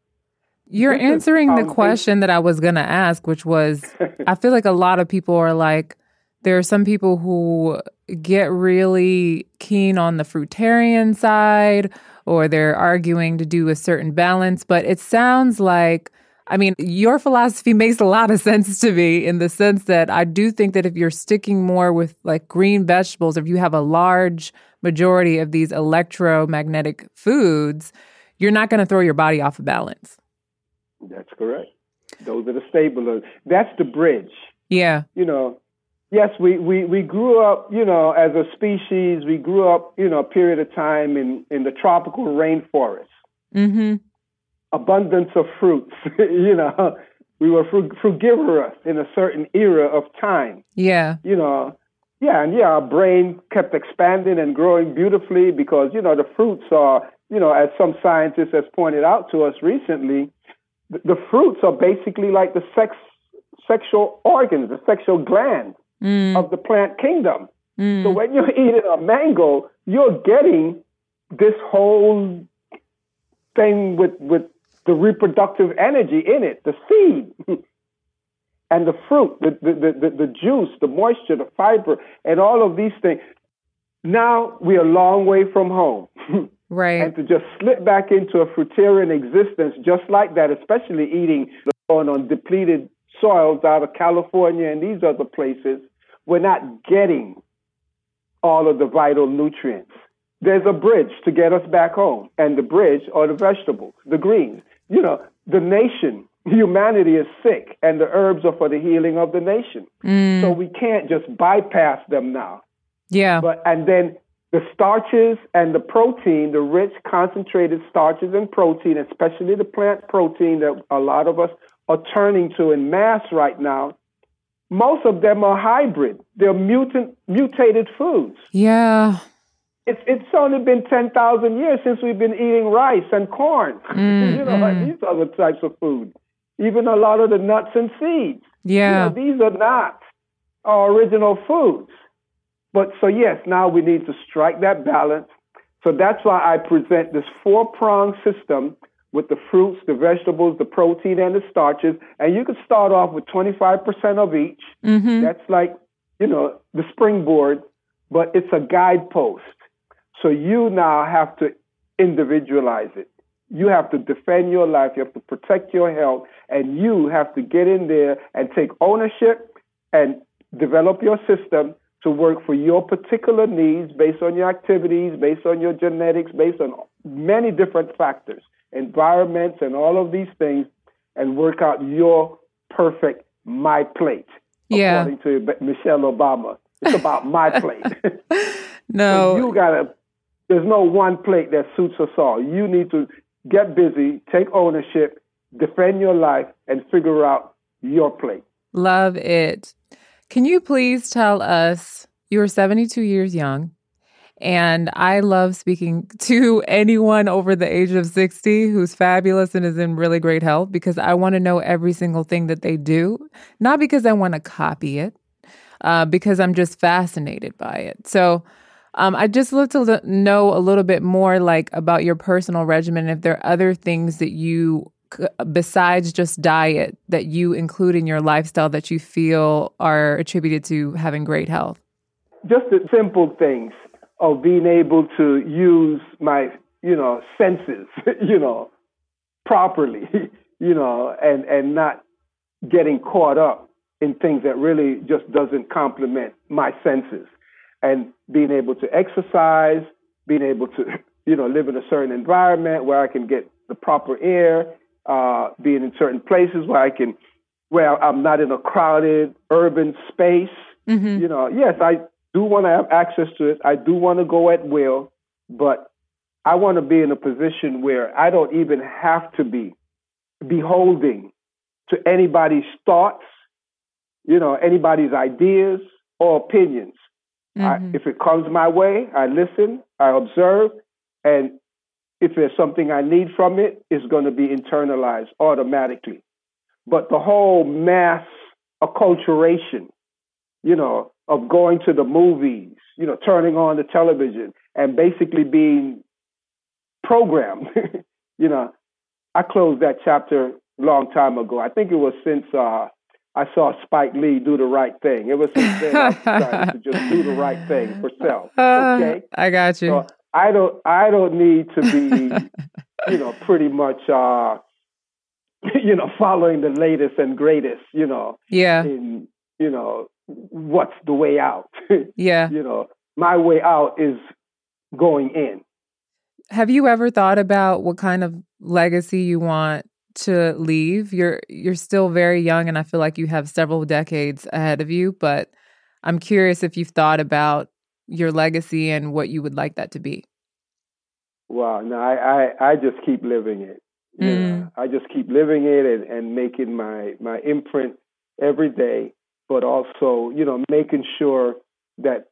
You're This answering the question that I was going to ask, which was I feel like a lot of people are like, there are some people who get really keen on the fruitarian side or they're arguing to do a certain balance. But it sounds like, I mean, your philosophy makes a lot of sense to me in the sense that I do think that if you're sticking more with like green vegetables, if you have a large majority of these electromagnetic foods, you're not going to throw your body off of balance. That's correct. Those are the stablers. That's the bridge. Yeah. You know, yes, we, we, we grew up, you know, as a species, we grew up, you know, a period of time in, in the tropical rainforest. Mm-hmm. Abundance of fruits, you know. We were frug- frugivorous in a certain era of time, Yeah. you know. Yeah, and yeah, our brain kept expanding and growing beautifully because, you know, the fruits are, you know, as some scientists has pointed out to us recently, the, the fruits are basically like the sex sexual organs, the sexual glands Mm, of the plant kingdom. mm. So when you're eating a mango, you're getting this whole thing with, with the reproductive energy in it, the seed and the fruit, the, the, the, the, juice, the moisture, the fiber, and all of these things. Now we're a long way from home. right. and to just slip back into a fruitarian existence just like that, especially eating on, on depleted soils out of California and these other places, we're not getting all of the vital nutrients. There's a bridge to get us back home, and the bridge are the vegetables, the greens. You know, the nation, humanity is sick, and the herbs are for the healing of the nation. Mm, So we can't just bypass them now. yeah. But and then the starches and the protein, the rich concentrated starches and protein, especially the plant protein that a lot of us are turning to in mass right now, most of them are hybrid. They're mutant mutated foods. yeah. It's it's only been ten thousand years since we've been eating rice and corn. Mm, you know, like mm. these other types of food. Even a lot of the nuts and seeds. Yeah. You know, these are not our original foods. But so, yes, now we need to strike that balance. So that's why I present this four pronged system with the fruits, the vegetables, the protein, and the starches. And you could start off with 25% of each. Mm-hmm. That's like, you know, the springboard, but it's a guidepost. So you now have to individualize it. You have to defend your life. You have to protect your health. And you have to get in there and take ownership and develop your system to work for your particular needs based on your activities, based on your genetics, based on many different factors, environments, and all of these things, and work out your perfect my plate. Yeah. According to Michelle Obama, it's about my plate. No. You gotta. There's no one plate that suits us all. You need to get busy, take ownership, defend your life, and figure out your plate. Love it. Can you please tell us you are 72 years young? And I love speaking to anyone over the age of 60 who's fabulous and is in really great health because I want to know every single thing that they do, not because I want to copy it, uh, because I'm just fascinated by it. So um, I'd just love to l- know a little bit more like about your personal regimen, if there are other things that you besides just diet that you include in your lifestyle that you feel are attributed to having great health? Just the simple things of being able to use my, you know, senses, you know, properly, you know, and and not getting caught up in things that really just doesn't complement my senses. And being able to exercise, being able to, you know, live in a certain environment where I can get the proper air, uh, being in certain places where I can, where I'm not in a crowded urban space. Mm-hmm. You know, yes, I do want to have access to it. I do want to go at will, but I want to be in a position where I don't even have to be beholding to anybody's thoughts, you know, anybody's ideas or opinions. Mm-hmm. I, if it comes my way, I listen, I observe, and if there's something I need from it, it's going to be internalized automatically. But the whole mass acculturation, you know, of going to the movies, you know, turning on the television and basically being programmed, you know, I closed that chapter a long time ago. I think it was since uh, I saw Spike Lee do the right thing. It was since then I to just do the right thing for self. Okay, uh, I got you. So I don't. I don't need to be, you know, pretty much, uh, you know, following the latest and greatest. You know. Yeah. In you know what's the way out. yeah. You know, my way out is going in. Have you ever thought about what kind of legacy you want to leave. You're you're still very young and I feel like you have several decades ahead of you, but I'm curious if you've thought about your legacy and what you would like that to be. Wow, no, I I, I just keep living it. Yeah, mm. I just keep living it and, and making my my imprint every day, but also, you know, making sure that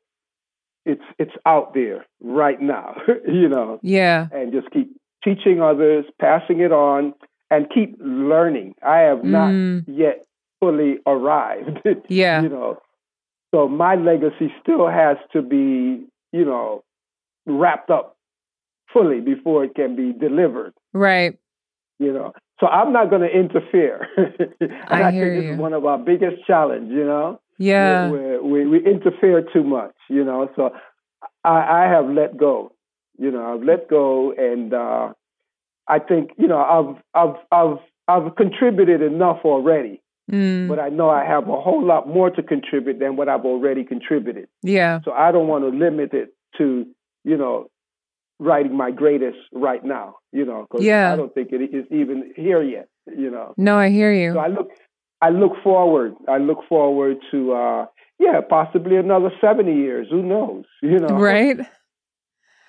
it's it's out there right now, you know. Yeah. And just keep teaching others, passing it on, and keep learning. I have not mm. yet fully arrived. yeah. You know, so my legacy still has to be, you know, wrapped up fully before it can be delivered. Right. You know, so I'm not going to interfere. I, I hear think this you. is one of our biggest challenge. You know. Yeah. We, we, we interfere too much. You know, so I, I have let go. You know, I've let go, and uh, I think you know I've I've I've I've contributed enough already. Mm. But I know I have a whole lot more to contribute than what I've already contributed. Yeah. So I don't want to limit it to, you know, writing my greatest right now, you know, because yeah. I don't think it is even here yet, you know. No, I hear you. So I look I look forward. I look forward to uh yeah, possibly another 70 years, who knows, you know. Right?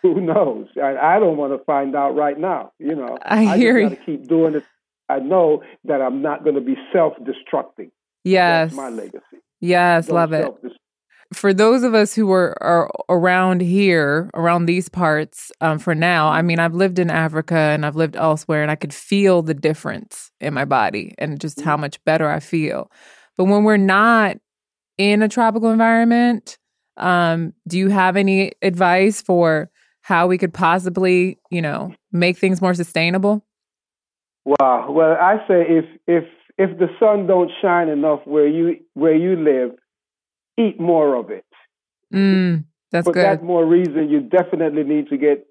who knows? I, I don't want to find out right now. You know, I, I hear to keep doing it. I know that I'm not going to be self-destructing. Yes, That's my legacy. Yes, don't love it. For those of us who are, are around here, around these parts, um, for now, I mean, I've lived in Africa and I've lived elsewhere, and I could feel the difference in my body and just mm-hmm. how much better I feel. But when we're not in a tropical environment, um, do you have any advice for how we could possibly, you know, make things more sustainable? Wow. Well, I say if if if the sun don't shine enough where you where you live, eat more of it. Mm, that's For good. that more reason, you definitely need to get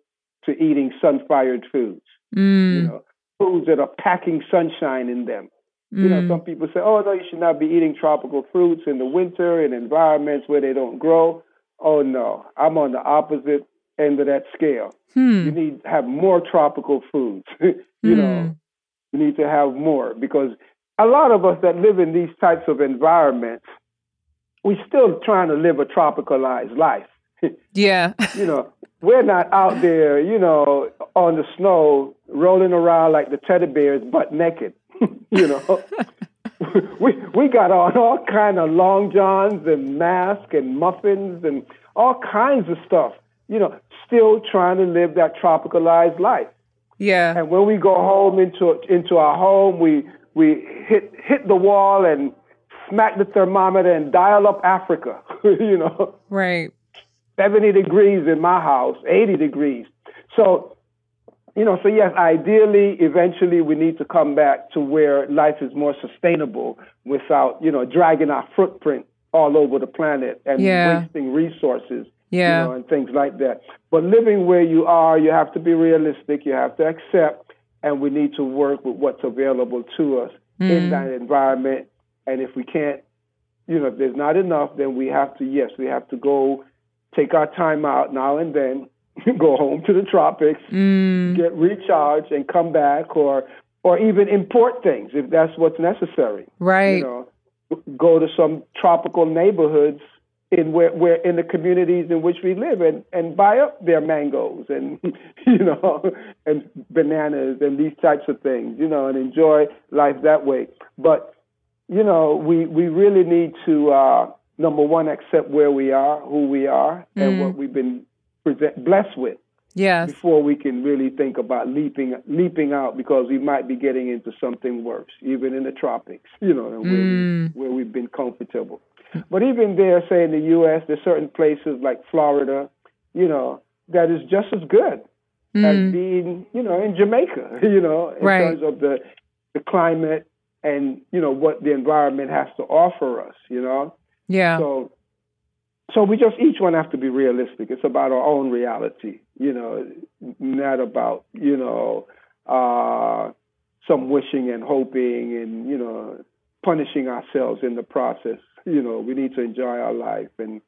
to eating sun-fired foods. Mm. You know, foods that are packing sunshine in them. Mm. You know, some mm. people say, "Oh no, you should not be eating tropical fruits in the winter in environments where they don't grow." Oh no, I'm on the opposite end of that scale. Hmm. You need to have more tropical foods. you hmm. know, you need to have more because a lot of us that live in these types of environments, we still trying to live a tropicalized life. yeah. you know, we're not out there, you know, on the snow rolling around like the teddy bears butt naked. you know. we we got on all kind of long johns and masks and muffins and all kinds of stuff you know, still trying to live that tropicalized life. Yeah. And when we go home into into our home, we we hit hit the wall and smack the thermometer and dial up Africa. you know. Right. 70 degrees in my house, 80 degrees. So, you know, so yes, ideally, eventually we need to come back to where life is more sustainable without, you know, dragging our footprint all over the planet and yeah. wasting resources yeah. You know, and things like that. But living where you are, you have to be realistic. You have to accept, and we need to work with what's available to us mm. in that environment. And if we can't, you know, if there's not enough, then we have to, yes, we have to go take our time out now and then go home to the tropics, Mm. get recharged, and come back, or or even import things if that's what's necessary. Right. You know, go to some tropical neighborhoods in where, where in the communities in which we live and, and buy up their mangoes and you know and bananas and these types of things, you know, and enjoy life that way. But you know, we we really need to uh, number one accept where we are, who we are, and Mm. what we've been present, blessed with Yes. before we can really think about leaping leaping out because we might be getting into something worse, even in the tropics, you know, where, Mm. we, where we've been comfortable. But even there, say in the U.S., there's certain places like Florida, you know, that is just as good as Mm. being, you know, in Jamaica, you know, in Right. terms of the the climate and you know what the environment has to offer us, you know. Yeah. So, so we just each one have to be realistic. It's about our own reality, you know, not about you know uh, some wishing and hoping and you know punishing ourselves in the process. You know, we need to enjoy our life and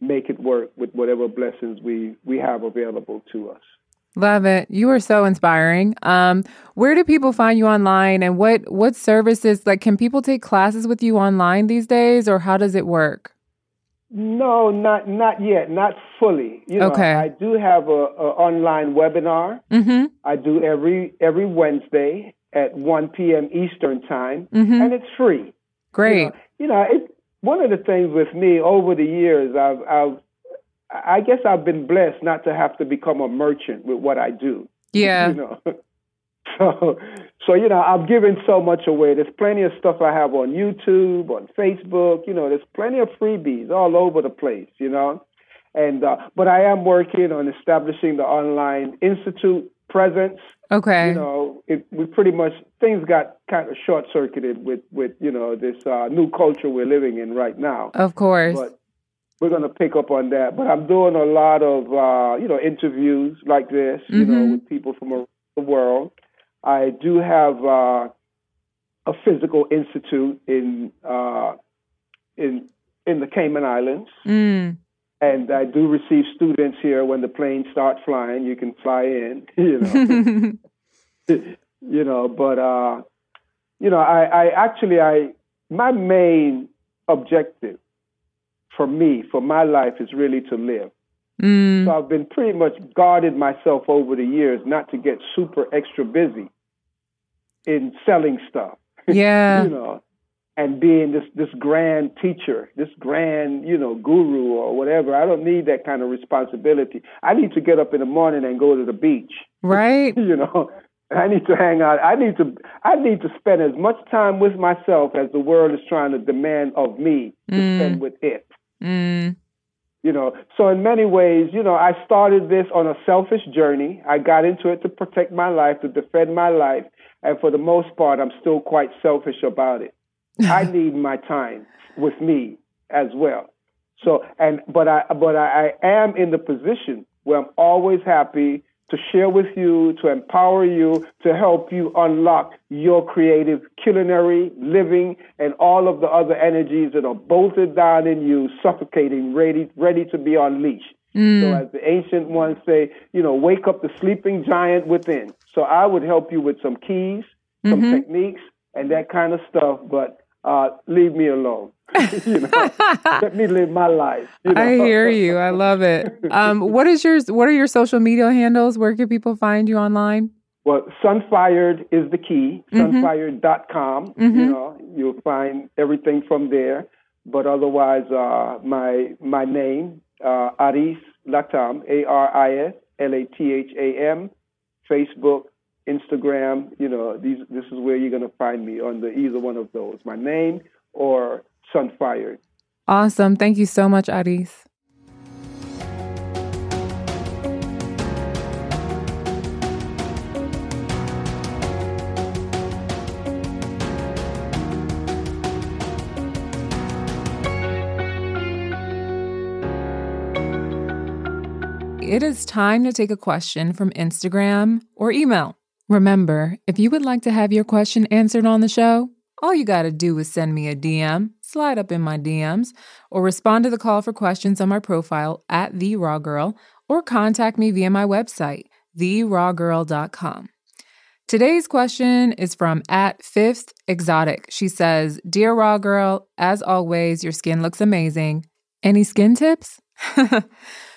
make it work with whatever blessings we we have available to us. Love it. You are so inspiring. Um, where do people find you online and what what services like can people take classes with you online these days or how does it work? No, not not yet, not fully. You know, Okay. I do have a, a online webinar. Mhm. I do every every Wednesday at 1 p.m. Eastern time, Mhm. and it's free. Great. You know, you know it, one of the things with me over the years, I've, I've, I guess I've been blessed not to have to become a merchant with what I do. Yeah. You know, so, so you know, I've given so much away. There's plenty of stuff I have on YouTube, on Facebook. You know, there's plenty of freebies all over the place. You know, and uh, but I am working on establishing the online institute presence Okay. you know, it, we pretty much things got kind of short circuited with with you know this uh, new culture we're living in right now. of course. But we're going to pick up on that. But I'm doing a lot of uh, you know interviews like this, you know, Mhm. with people from around the world. I do have uh, a physical institute in uh, in in the Cayman Islands. Mm. And I do receive students here when the planes start flying. You can fly in, you know. you know but uh you know i i actually i my main objective for me for my life is really to live mm. so i've been pretty much guarded myself over the years not to get super extra busy in selling stuff Yeah. you know and being this this grand teacher this grand you know guru or whatever i don't need that kind of responsibility i need to get up in the morning and go to the beach Right? you know i need to hang out i need to i need to spend as much time with myself as the world is trying to demand of me to Mm. spend with it Mm. you know so in many ways you know i started this on a selfish journey. I got into it to protect my life to defend my life and for the most part i'm still quite selfish about it. I need my time with me as well. So and but i but i, I am in the position where i'm always happy to share with you, to empower you, to help you unlock your creative culinary living and all of the other energies that are bolted down in you, suffocating, ready, ready to be unleashed. Mm. So, as the ancient ones say, you know, wake up the sleeping giant within. So, I would help you with some keys, some Mhm. techniques, and that kind of stuff. But uh, leave me alone. you know, let me live my life. You know? I hear you. I love it. Um, what is your what are your social media handles? Where can people find you online? Well, Sunfired is the key. Sunfired.com. Mhm. You know, you'll find everything from there. But otherwise, uh, my my name, uh, Aris LaTham, A R I S L A T H A M, Facebook, Instagram. You know, these this is where you're going to find me on the either one of those. My name or Sunfired. Awesome. Thank you so much, Aris. It is time to take a question from Instagram or email. Remember, if you would like to have your question answered on the show, all you got to do is send me a DM, slide up in my DMs, or respond to the call for questions on my profile at The Raw Girl, or contact me via my website, therawgirl.com. Today's question is from at Fifth Exotic. She says, Dear Raw Girl, as always, your skin looks amazing. Any skin tips?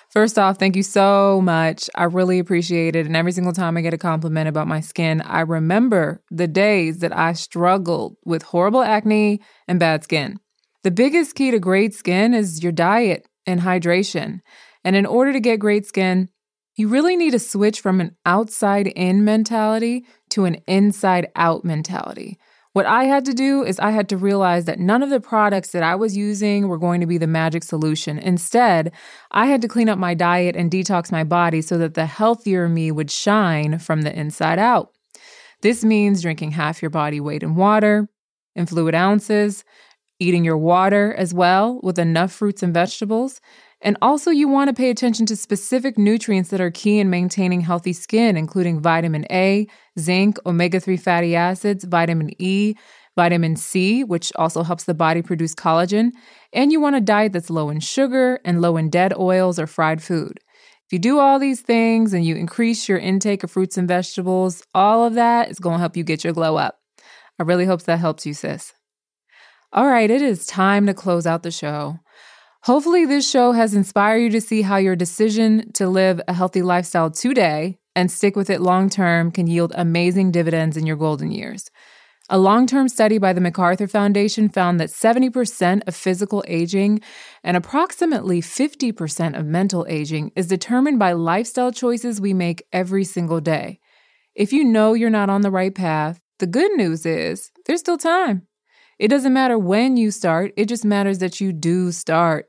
First off, thank you so much. I really appreciate it. And every single time I get a compliment about my skin, I remember the days that I struggled with horrible acne and bad skin. The biggest key to great skin is your diet and hydration. And in order to get great skin, you really need to switch from an outside in mentality to an inside out mentality. What I had to do is I had to realize that none of the products that I was using were going to be the magic solution. Instead, I had to clean up my diet and detox my body so that the healthier me would shine from the inside out. This means drinking half your body weight in water, in fluid ounces, eating your water as well with enough fruits and vegetables, and also, you want to pay attention to specific nutrients that are key in maintaining healthy skin, including vitamin A, zinc, omega 3 fatty acids, vitamin E, vitamin C, which also helps the body produce collagen. And you want a diet that's low in sugar and low in dead oils or fried food. If you do all these things and you increase your intake of fruits and vegetables, all of that is going to help you get your glow up. I really hope that helps you, sis. All right, it is time to close out the show. Hopefully, this show has inspired you to see how your decision to live a healthy lifestyle today and stick with it long term can yield amazing dividends in your golden years. A long term study by the MacArthur Foundation found that 70% of physical aging and approximately 50% of mental aging is determined by lifestyle choices we make every single day. If you know you're not on the right path, the good news is there's still time. It doesn't matter when you start, it just matters that you do start.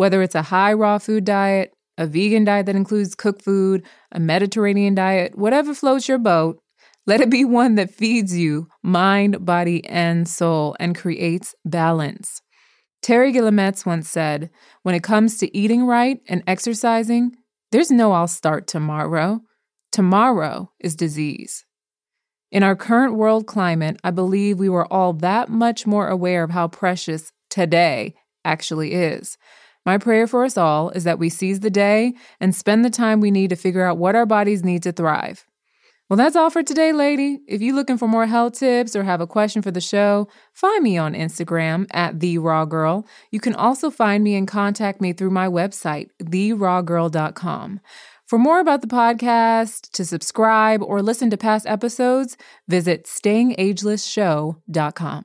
Whether it's a high raw food diet, a vegan diet that includes cooked food, a Mediterranean diet, whatever floats your boat, let it be one that feeds you mind, body, and soul and creates balance. Terri Guillemets once said, When it comes to eating right and exercising, there's no I'll start tomorrow. Tomorrow is disease. In our current world climate, I believe we were all that much more aware of how precious today actually is. My prayer for us all is that we seize the day and spend the time we need to figure out what our bodies need to thrive. Well, that's all for today, lady. If you're looking for more health tips or have a question for the show, find me on Instagram at The Raw Girl. You can also find me and contact me through my website, TheRawGirl.com. For more about the podcast, to subscribe or listen to past episodes, visit StayingAgelessShow.com.